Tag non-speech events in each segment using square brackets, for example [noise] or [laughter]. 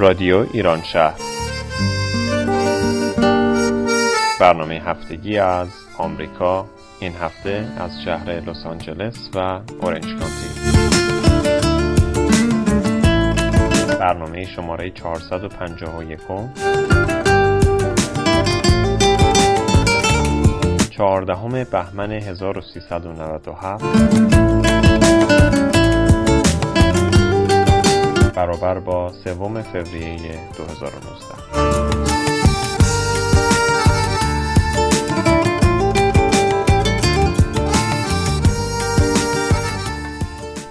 رادیو ایران شهر. برنامه هفتگی از آمریکا این هفته از شهر لس آنجلس و اورنج کانتی برنامه شماره 451 چهاردهم بهمن 1397 برابر با سوم فوریه 2019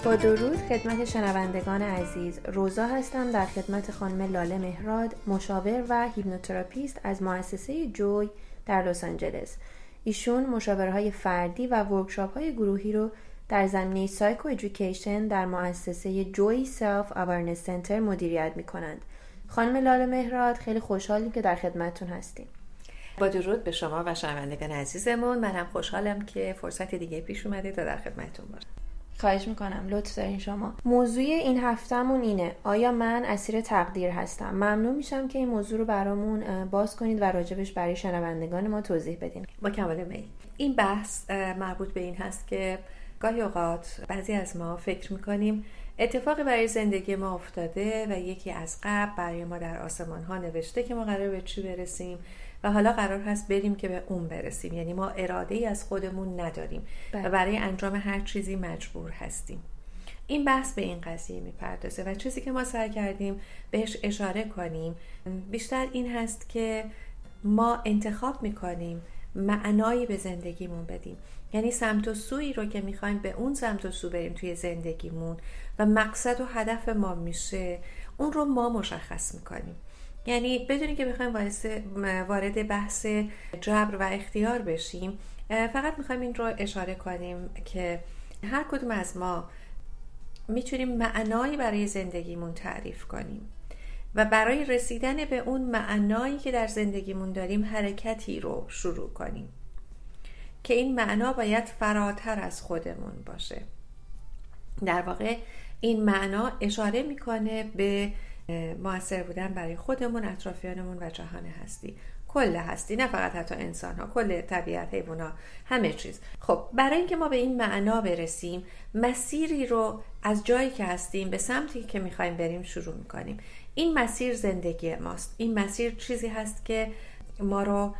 با درود خدمت شنوندگان عزیز روزا هستم در خدمت خانم لاله مهراد مشاور و هیپنوتراپیست از مؤسسه Joy در لس آنجلس. ایشون مشاورهای فردی و ورکشاپ های گروهی رو در زمینه سایکو ایژوکیشن در مؤسسه Joy Self Awareness Center مدیریت می کنند. خانم لاله مهراد خیلی خوشحالیم که در خدمتتون هستیم. با درود به شما و شنوندگان عزیزمون منم خوشحالم که فرصت دیگه پیش اومده تا در خدمتتون باشم. خواهش می‌کنم لطف دارین شما موضوع این هفتهمون اینه آیا من اسیر تقدیر هستم ممنون میشم که این موضوع رو برامون باز کنید و راجبش برای شنوندگان ما توضیح بدین با کمال میل این بحث مربوط به این هست که گاهی اوقات بعضی از ما فکر می‌کنیم اتفاقی برای زندگی ما افتاده و یکی از قبل برای ما در آسمان ها نوشته که ما قرار به چی برسیم و حالا قرار هست بریم که به اون برسیم. یعنی ما اراده ای از خودمون نداریم بله. و برای انجام هر چیزی مجبور هستیم. این بحث به این قضیه می‌پردازه و چیزی که ما سعی کردیم بهش اشاره کنیم بیشتر این هست که ما انتخاب می‌کنیم معنایی به زندگیمون بدیم. یعنی سمت و سویی رو که می‌خوایم به اون سمت و سو بریم توی زندگیمون و مقصد و هدف ما میشه اون رو ما مشخص می‌کنیم. یعنی بدونی که بخوایم وارد بحث جبر و اختیار بشیم فقط می‌خوایم این رو اشاره کنیم که هر کدوم از ما می‌تونیم معنایی برای زندگیمون تعریف کنیم و برای رسیدن به اون معنایی که در زندگیمون داریم حرکتی رو شروع کنیم. که این معنا باید فراتر از خودمون باشه. در واقع این معنا اشاره می‌کنه به موثر بودن برای خودمون اطرافیانمون و جهان هستی. کل هستی نه فقط حتی انسان ها کل طبیعت حیوان ها همه چیز. خب برای اینکه ما به این معنا برسیم مسیری رو از جایی که هستیم به سمتی که می‌خوایم بریم شروع می‌کنیم. این مسیر زندگی ماست. این مسیر چیزی هست که ما رو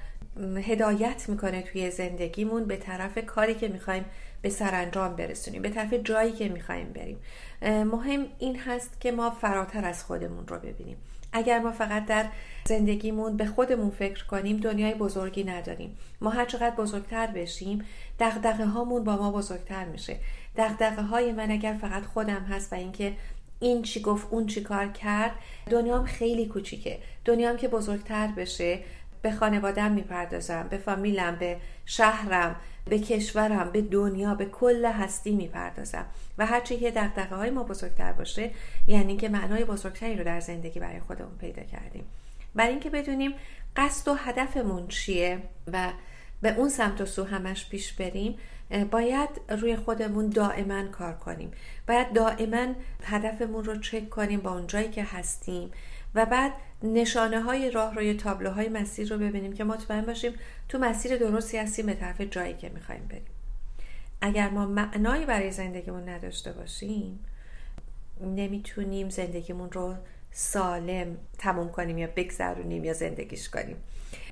هدایت می‌کنه توی زندگیمون به طرف کاری که می‌خوایم به سرانجام برسونیم به طرف جایی که می‌خوایم بریم. مهم این هست که ما فراتر از خودمون رو ببینیم. اگر ما فقط در زندگیمون به خودمون فکر کنیم دنیای بزرگی نداریم. ما هر چقدر بزرگتر بشیم دغدغه هامون با ما بزرگتر میشه. دغدغه های من اگر فقط خودم هست و اینکه این چی گفت اون چی کار کرد دنیام خیلی کوچیکه. دنیام که بزرگتر بشه به خانوادم می‌پردازم به فامیلم به شهرم به کشورم به دنیا به کل هستی می‌پردازم. و هرچی که دقدقه های ما بزرگتر باشه یعنی که معنای بزرگتری رو در زندگی برای خودمون پیدا کردیم. برای اینکه بدونیم قصد و هدفمون چیه و به اون سمت و سو همش پیش بریم باید روی خودمون دائما کار کنیم. باید دائما هدفمون رو چک کنیم با اونجایی که هستیم و بعد نشانه های راه روی تابلوهای مسیر رو ببینیم که مطمئن باشیم تو مسیر درستی هستیم به طرف جایی که می‌خوایم بریم. اگر ما معنایی برای زندگیمون نداشته باشیم نمی‌تونیم زندگیمون رو سالم تموم کنیم یا بگذرونیم یا زندگیش کنیم.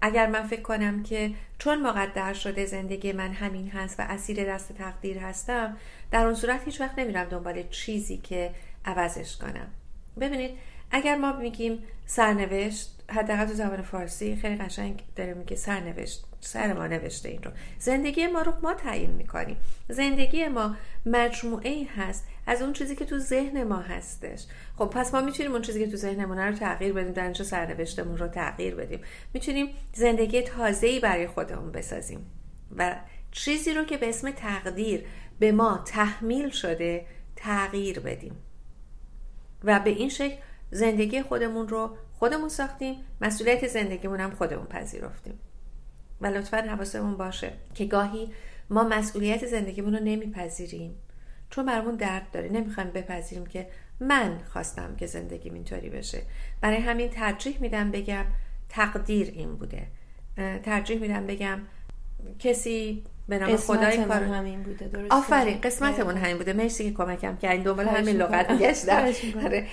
اگر من فکر کنم که چون مقدر شده زندگی من همین هست و اسیر دست تقدیر هستم در اون صورت هیچ وقت نمیرم دنبال چیزی که عوضش کنم. ببینید اگر ما میگیم سرنوشت حداقل تو زبان فارسی خیلی قشنگ داره میگه سرنوشت سر ما نوشته این رو. زندگی ما رو ما تعیین می‌کنیم. زندگی ما مجموعه ای هست از اون چیزی که تو ذهن ما هستش. خب پس ما می‌تونیم اون چیزی که تو ذهنمون رو تغییر بدیم در اینجا سرنوشتمون رو تغییر بدیم. می‌تونیم زندگی تازه ای برای خودمون بسازیم. و چیزی رو که به اسم تقدیر به ما تحمیل شده تغییر بدیم. و به این شکل زندگی خودمون رو خودمون ساختیم مسئولیت زندگیمون هم خودمون پذیرفتیم. و لطفا حواسمون باشه که گاهی ما مسئولیت زندگیمون رو نمیپذیریم. چون برامون درد داره. نمی‌خوایم بپذیریم که من خواستم که زندگیم اینطوری بشه. برای همین ترجیح میدم بگم تقدیر این بوده. ترجیح میدم بگم کسی به نام خدا این کار همین بوده درست آفرین قسمتمون همین بوده. مرسی که کمکم کردین. دنبال همین لغت گشتم آره.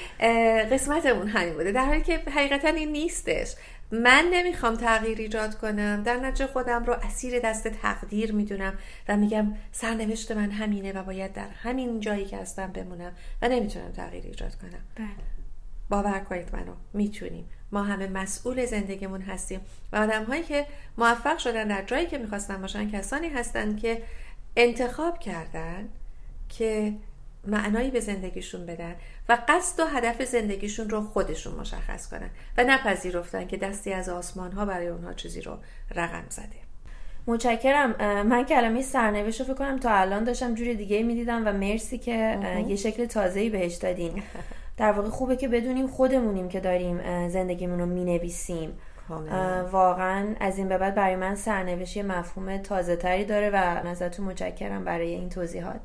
قسمتمون همین بوده. در حالی که حقیقتا این نیستش. من نمی‌خوام تغییر ایجاد کنم. در نتیجه خودم رو اسیر دست تقدیر می‌دونم و میگم سرنوشت من همینه و باید در همین جایی که هستم بمونم و نمی‌تونم تغییر ایجاد کنم. بله. باور کنید منو. می‌تونیم. ما همه مسئول زندگیمون هستیم. و آدم هایی که موفق شدن در جایی که می‌خواستن باشن کسانی هستند که انتخاب کردن که معنایی به زندگیشون بدن و قصد و هدف زندگیشون رو خودشون مشخص کنن و نپذیرفتن که دستی از آسمان ها برای اونها چیزی رو رقم زده. متشکرم. من کلمه سرنوشت رو فکر کنم تا الان داشتم جوری دیگه می‌دیدم و مرسی که یه شکل تازه‌ای بهش دادین. [laughs] در واقع خوبه که بدونیم خودمونیم که داریم زندگیمون رو می‌نویسیم. واقعا از این به بعد برای من سرنوشت مفهوم تازه تری داره و ازتون متشکرم برای این توضیحات.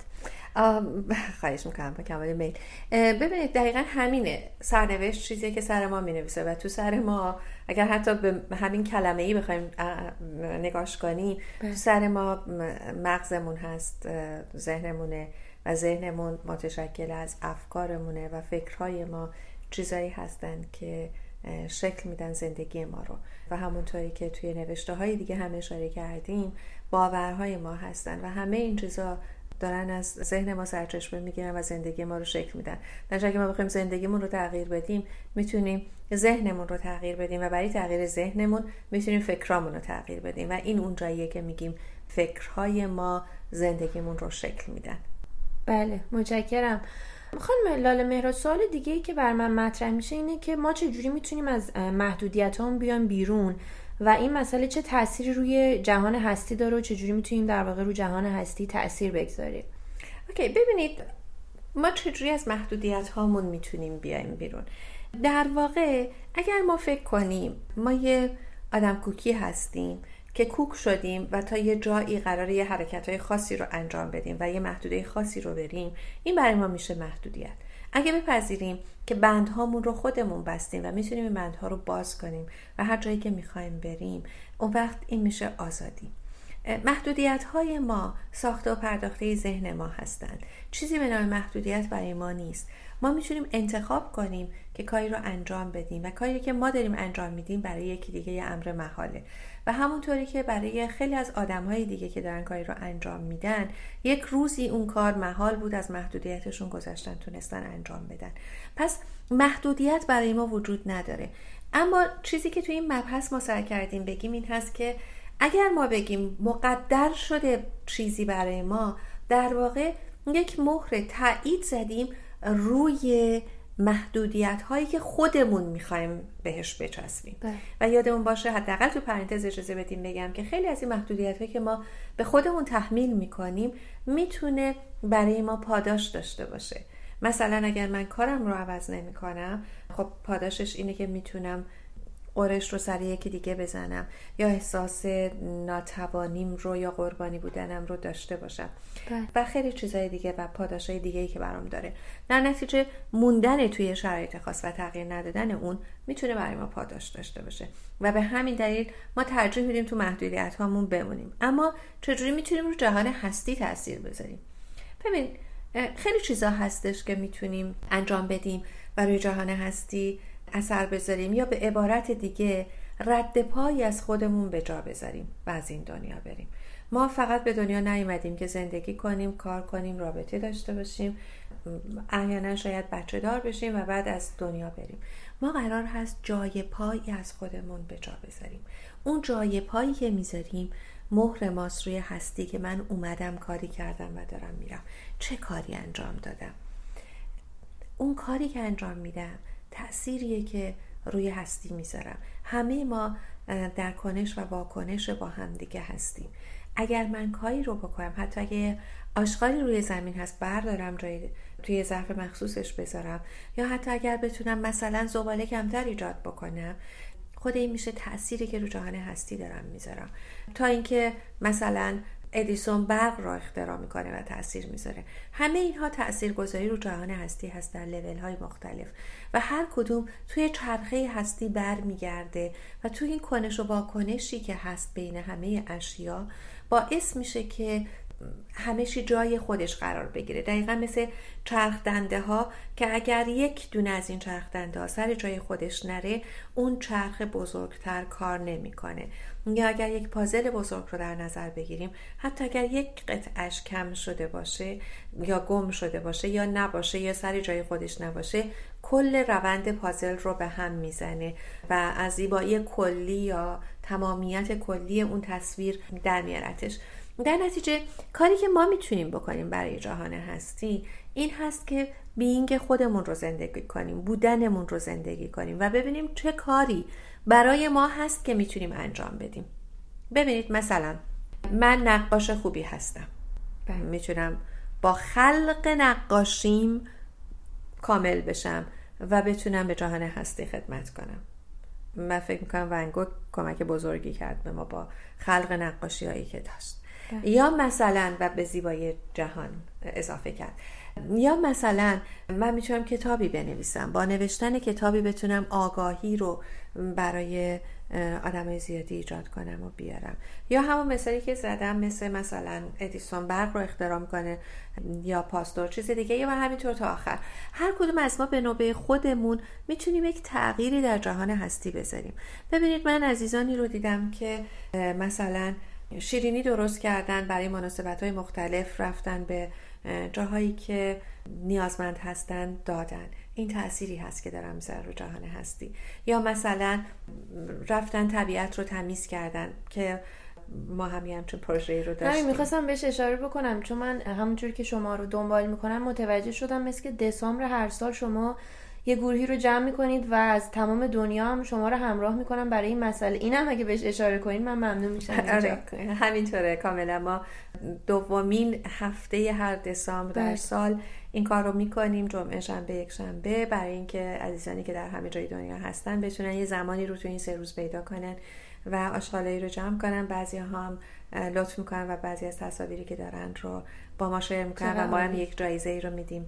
خواهش می‌کنم با کمال میل. ببینید دقیقا همینه. سرنوشت چیزیه که سر ما می‌نویسه و تو سر ما اگر حتی به همین کلمه ای بخوایم نگاش کنیم تو سر ما مغزمون هست ذهنمونه. و ذهنمون متشکل از افکارمونه و فکرهای ما چیزایی هستند که شکل میدن زندگی ما رو. و همونطوری که توی نوشته های دیگه هم اشاره کردیم باورهای ما هستن و همه این چیزا دارن از ذهن ما سرچشمه می‌گیرن و زندگی ما رو شکل میدن. در که ما بخوایم زندگیمون رو تغییر بدیم می‌تونیم ذهنمون رو تغییر بدیم و برای تغییر ذهنمون می‌تونیم فکرامون رو تغییر بدیم. و این اون جاییه که میگیم فکرهای ما زندگیمون رو شکل میدن. بله متشکرم. خانم لاله مهرا سوال دیگه که بر من مطرح میشه اینه که ما چجوری می‌تونیم از محدودیت هم بیان بیرون و این مسئله چه تأثیری روی جهان هستی داره و چجوری می‌تونیم در واقع روی جهان هستی تاثیر بگذاریم؟ اوکی ببینید ما چجوری از محدودیت هامون می‌تونیم بیایم بیرون؟ در واقع اگر ما فکر کنیم ما یه آدم کوکی هستیم که کوک شدیم و تا یه جایی قرار یه حرکت های خاصی رو انجام بدیم و یه محدوده خاصی رو بریم این برای ما میشه محدودیت. اگه بپذیریم که بندهامون رو خودمون بستیم و می‌تونیم این بندها رو باز کنیم و هر جایی که می‌خوایم بریم اون وقت این میشه آزادی. محدودیت های ما ساخته و پرداخته ذهن ما هستند. چیزی به نام محدودیت برای ما نیست. ما می‌تونیم انتخاب کنیم که کاری رو انجام بدیم و کاری که ما داریم انجام میدیم برای یکی دیگه یه امر محاله. و همونطوری که برای خیلی از آدم دیگه که دارن کاری رو انجام میدن یک روزی اون کار محال بود از محدودیتشون گذشتن تونستن انجام بدن. پس محدودیت برای ما وجود نداره. اما چیزی که توی این مبحث ما سر کردیم بگیم این هست که اگر ما بگیم مقدر شده چیزی برای ما در واقع یک مهر تایید زدیم روی محدودیت هایی که خودمون می‌خوایم بهش بچسبیم بله. و یادمون باشه حداقل تو پرانتز اجازه بدیم بگم که خیلی از این محدودیت هایی که ما به خودمون تحمیل می‌کنیم می‌تونه برای ما پاداش داشته باشه مثلا اگر من کارم رو عوض نمی کنم خب پاداشش اینه که می‌تونم قرش رو سر یکی دیگه بزنم. یا احساس ناتوانیم رو یا قربانی بودنم رو داشته باشم. بله. و خیلی چیزای دیگه و پاداشای دیگه ای که برام داره. در نتیجه موندن توی شرایط خاص و تغییر ندادن اون می‌تونه برای ما پاداش داشته باشه. و به همین دلیل ما ترجیح میدیم تو محدودیت هامون بمونیم. اما چجوری می‌تونیم رو جهان هستی تاثیر بذاریم؟ ببین خیلی چیزا هستش که می‌تونیم انجام بدیم و روی جهان هستی اثر بذاریم یا به عبارت دیگه رد پایی از خودمون به جا بذاریم و از این دنیا بریم. ما فقط به دنیا نیومدیم که زندگی کنیم کار کنیم رابطه داشته باشیم احیانا شاید بچه دار بشیم و بعد از دنیا بریم. ما قرار هست جای پایی از خودمون به جا بذاریم. اون جای پایی که می‌ذاریم مهر ماست روی هستی که من اومدم کاری کردم و دارم میرم. چه کاری انجام دادم؟ اون کاری که انجام میدم تأثیریه که روی هستی می‌ذارم. همه ما در کنش و واکنش با همدیگه هستیم. اگر من کاری رو بکنم حتی اگه آشغالی روی زمین هست بردارم جای توی ظرف مخصوصش بذارم یا حتی اگر بتونم مثلا زباله کمتر ایجاد بکنم خود این میشه تأثیری که رو جهان هستی دارم می‌ذارم. تا اینکه مثلا ادیسون برق را اختراع می‌کنه و تاثیر می‌ذاره. همه اینها گذاری رو جهان هستی هست در لول های مختلف. و هر کدوم توی چرخه هستی برمیگرده و توی این کنش و واکنشی که هست بین همه اشیا باعث میشه که همه جای خودش قرار بگیره. دقیقا مثل چرخ دنده ها که اگر یک دونه از این چرخ دنده ها سر جای خودش نره اون چرخ بزرگتر کار نمی‌کنه. یا اگر یک پازل بزرگ رو در نظر بگیریم حتی اگر یک قطعش کم شده باشه یا گم شده باشه یا نباشه یا سر جای خودش نباشه کل روند پازل رو به هم می‌زنه و از زیبایی کلی یا تمامیت کلی اون تصویر در میارتش. در نتیجه کاری که ما می‌تونیم بکنیم برای جهان هستی این هست که بینگ خودمون رو زندگی کنیم بودنمون رو زندگی کنیم و ببینیم چه کاری برای ما هست که می‌تونیم انجام بدیم. ببینید مثلا من نقاش خوبی هستم. می‌تونم با خلق نقاشیم کامل بشم و بتونم به جهان هستی خدمت کنم. من فکر می‌کنم ونگو کمک بزرگی کرد به ما با خلق نقاشی هایی که داشت. یا مثلا و به زیبایی جهان اضافه کرد. یا مثلا من می‌تونم کتابی بنویسم. با نوشتن کتابی بتونم آگاهی رو برای آدم زیادی ایجاد کنم و بیارم. یا همون مثالی که زدم مثل مثلا ادیسون برق رو اختراع کنه یا پاستور چیز دیگه یا همینطور تا آخر. هر کدوم از ما به نوبه خودمون می‌تونیم یک تغییری در جهان هستی بذاریم. ببینید من عزیزانی رو دیدم که مثلا شیرینی درست کردن برای مناسبت های مختلف رفتن به جاهایی که نیازمند هستن دادن. این تأثیری هست که دارم می‌ذارم رو جهان هستی. یا مثلا رفتن طبیعت رو تمیز کردن که ما همین همچون پروژه رو داشتیم. می‌خواستم بهش اشاره بکنم. چون من همونجور که شما رو دنبال می‌کنم متوجه شدم مثل که دسامبر هر سال شما یه گروهی رو جمع می‌کنید و از تمام دنیا هم شما رو همراه می‌کنم برای این مسئله. اینم اگه بهش اشاره کنید من ممنون میشم آره همینطوره کاملا. ما دومین هفته هر دسامبر در بله. سال این کار رو می‌کنیم جمعه شنبه یک شنبه برای اینکه عزیزانی که در همه جای دنیا هستن بتونن یه زمانی رو تو این سه روز پیدا کنن و آشغالایی رو جمع کنن. بعضی هم لطف می‌کنن و بعضی از تصاویری که دارن رو با ما شیر می‌کنن و ما هم یک جایزه ای رو میدیم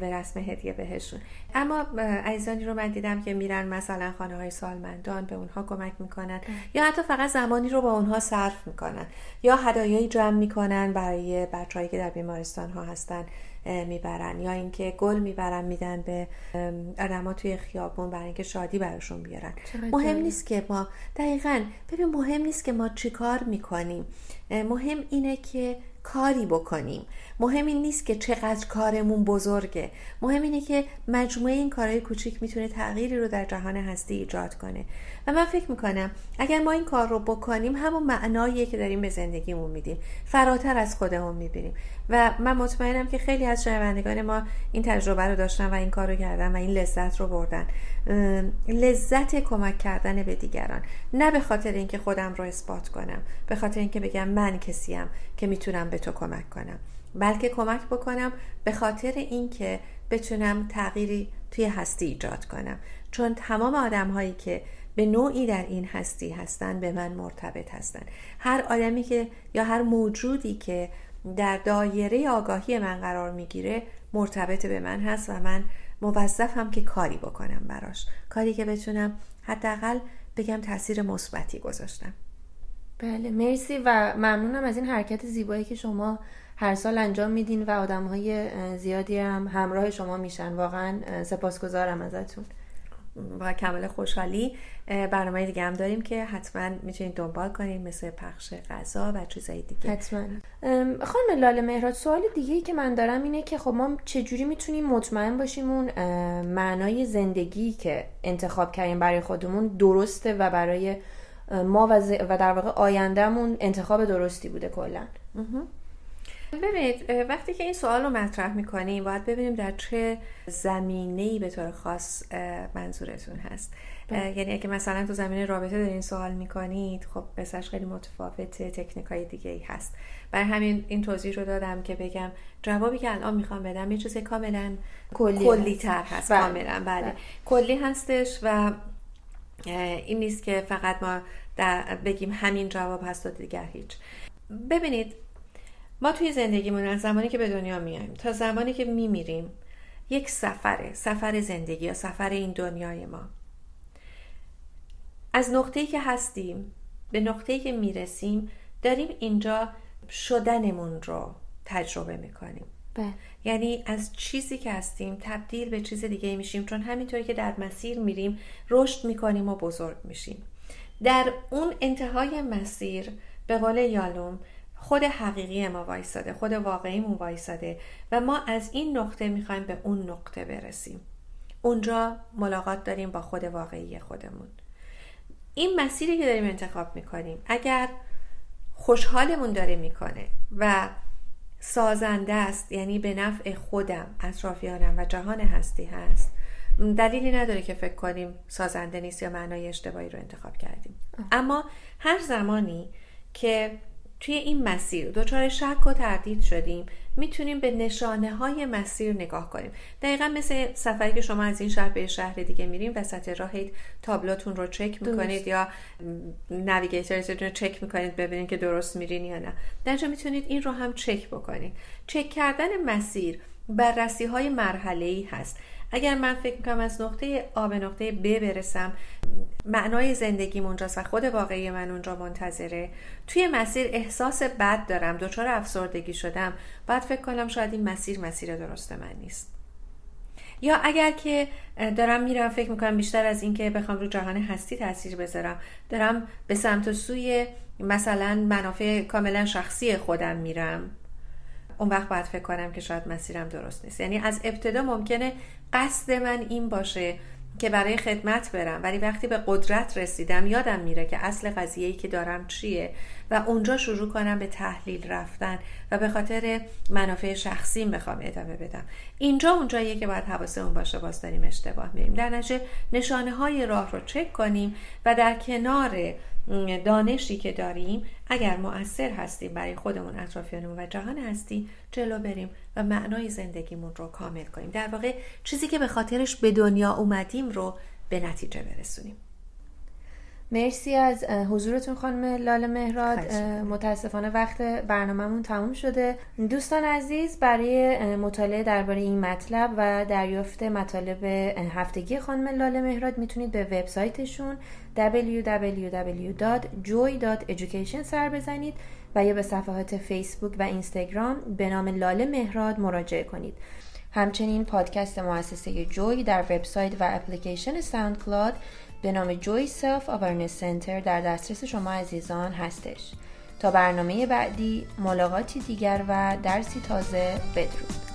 به رسم هدیه بهشون. اما عزیزانی رو من دیدم که میرن مثلا خانه های سالمندان به اونها کمک می‌کنن یا حتی فقط زمانی رو با اونها صرف می‌کنن یا هدایایی جمع می‌کنن برای بچههایی که در بیمارستان ها هستن می‌برن یا اینکه گل می‌برن میدن به آدما توی خیابون برای اینکه شادی براشون بیارن. مهم نیست که ما دقیقا ببین مهم نیست که ما چیکار می‌کنیم. مهم اینه که کاری بکنیم. مهم این نیست که چقدر کارمون بزرگه. مهم اینه که مجموعه این کارهای کوچیک می‌تونه تغییری رو در جهان هستی ایجاد کنه. و من فکر می‌کنم اگر ما این کار رو بکنیم همون معناییه که داریم به زندگیمون میدیم. فراتر از خودمون می‌بینیم. و من مطمئنم که خیلی از شنوندگان ما این تجربه رو داشتن و این کار رو کردن و این لذت رو بردن. لذت کمک کردن به دیگران. نه به خاطر اینکه خودم رو اثبات کنم. به خاطر اینکه بگم من کسیم. که می‌تونم به تو کمک کنم. بلکه کمک بکنم به خاطر اینکه بتونم تغییری توی هستی ایجاد کنم. چون تمام آدم هایی که به نوعی در این هستی هستن به من مرتبط هستن. هر آدمی که یا هر موجودی که در دایره آگاهی من قرار می‌گیره مرتبط به من هست و من موظفم که کاری بکنم براش. کاری که بتونم حداقل بگم تاثیر مثبتی گذاشتم. بله مرسی و ممنونم از این حرکت زیبایی که شما هر سال انجام میدین و آدم های زیادی هم همراه شما میشن. واقعا سپاسگزارم ازتون. و کمال خوشحالی. برنامه دیگه هم داریم که حتما می‌تونید دنبال کنید مثل پخش غذا و چیزای دیگه. حتما. خانم لاله مهراد سوال دیگه ای که من دارم اینه که خب ما چجوری می‌تونیم مطمئن باشیم اون معنای زندگی که انتخاب کردیم برای خودمون درسته و برای ما و, و در واقع آیندهمون انتخاب درستی بوده کلا ببینید وقتی که این سوال رو مطرح می‌کنیم باید ببینیم در چه زمینه به طور خاص منظورتون هست بله. یعنی اگه مثلا تو زمینه رابطه دارین سوال می‌کنید خب بسش خیلی متفاوت تکنیک های دیگه ای هست برای همین این توضیح رو دادم که بگم جوابی که الان می‌خوام بدم یه چیز کاملا کلی, کلی تر هست بله. کاملا بله. بله. کلی هستش و این نیست که فقط ما در بگیم همین جواب هست و دیگر هیچ. ببینید ما توی زندگیمون از زمانی که به دنیا میایم تا زمانی که میمیریم یک سفره سفر زندگی یا سفر این دنیای ما. از نقطه‌ای که هستیم به نقطه‌ای که می‌رسیم داریم اینجا شدنمون رو تجربه می‌کنیم. بله. یعنی از چیزی که هستیم تبدیل به چیز دیگه میشیم چون همینطوری که در مسیر میریم رشد می‌کنیم و بزرگ میشیم. در اون انتهای مسیر به قول یالوم خود حقیقی ما وایساده خود واقعیمون وایساده و ما از این نقطه می‌خوایم به اون نقطه برسیم. اونجا ملاقات داریم با خود واقعی خودمون. این مسیری که داریم انتخاب می‌کنیم اگر خوشحالمون داره می‌کنه و سازنده است یعنی به نفع خودم اطرافیانم و جهان هستی هست. دلیلی نداره که فکر کنیم سازنده نیست یا معنای اشتباهی رو انتخاب کردیم. اما هر زمانی که توی این مسیر دچار شک و تردید شدیم. می‌تونیم به نشانه های مسیر نگاه کنیم. دقیقا مثل سفری که شما از این شهر به شهر دیگه میریم وسط راهید تابلوتون رو چک می‌کنید یا نویگیترتون رو چک می‌کنید ببینید که درست میرین یا نه. در می‌تونید این رو هم چک بکنید. چک کردن مسیر بررسی های مرحله ای هست. اگر من فکر می‌کنم از نقطه آ به نقطه ب برسم معنای زندگی اونجاست و خود واقعی من اونجا منتظره. توی مسیر احساس بد دارم دچار افسردگی شدم. باید فکر کنم شاید این مسیر مسیر درست من نیست. یا اگر که دارم میرم فکر می‌کنم بیشتر از اینکه بخوام رو جهان هستی تاثیر بذارم دارم به سمت سوی مثلا منافع کاملا شخصی خودم میرم اون وقت باید فکر کنم که شاید مسیرم درست نیست. یعنی از ابتدا ممکنه قصد من این باشه که برای خدمت برم. ولی وقتی به قدرت رسیدم یادم میره که اصل قضیه که دارم چیه و اونجا شروع کنم به تحلیل رفتن و به خاطر منافع شخصیم بخوام ادامه بدم. اینجا اونجاییه که باید حواسمون باشه باز داریم اشتباه میریم. در نشانه های راه رو چک کنیم و در کنار دانشی که داریم اگر مؤثر هستیم برای خودمون اطرافیانمون و جهان هستی جلو بریم و معنای زندگیمون رو کامل کنیم. در واقع چیزی که به خاطرش به دنیا اومدیم رو به نتیجه برسونیم. مرسی از حضورتون خانم لاله مهراد. متاسفانه وقت برنامهمون تموم شده. دوستان عزیز برای مطالعه درباره این مطلب و دریافت مطالب هفتگی خانم لاله مهراد می‌تونید به وبسایتشون www.joy.education سر بزنید و یا به صفحات فیسبوک و اینستاگرام به نام لاله مهراد مراجعه کنید. همچنین پادکست مؤسسه Joy در وبسایت و اپلیکیشن SoundCloud به نام Joy Self Awareness Center در دسترس شما عزیزان هستش. تا برنامه بعدی ملاقاتی دیگر و درسی تازه بدرود.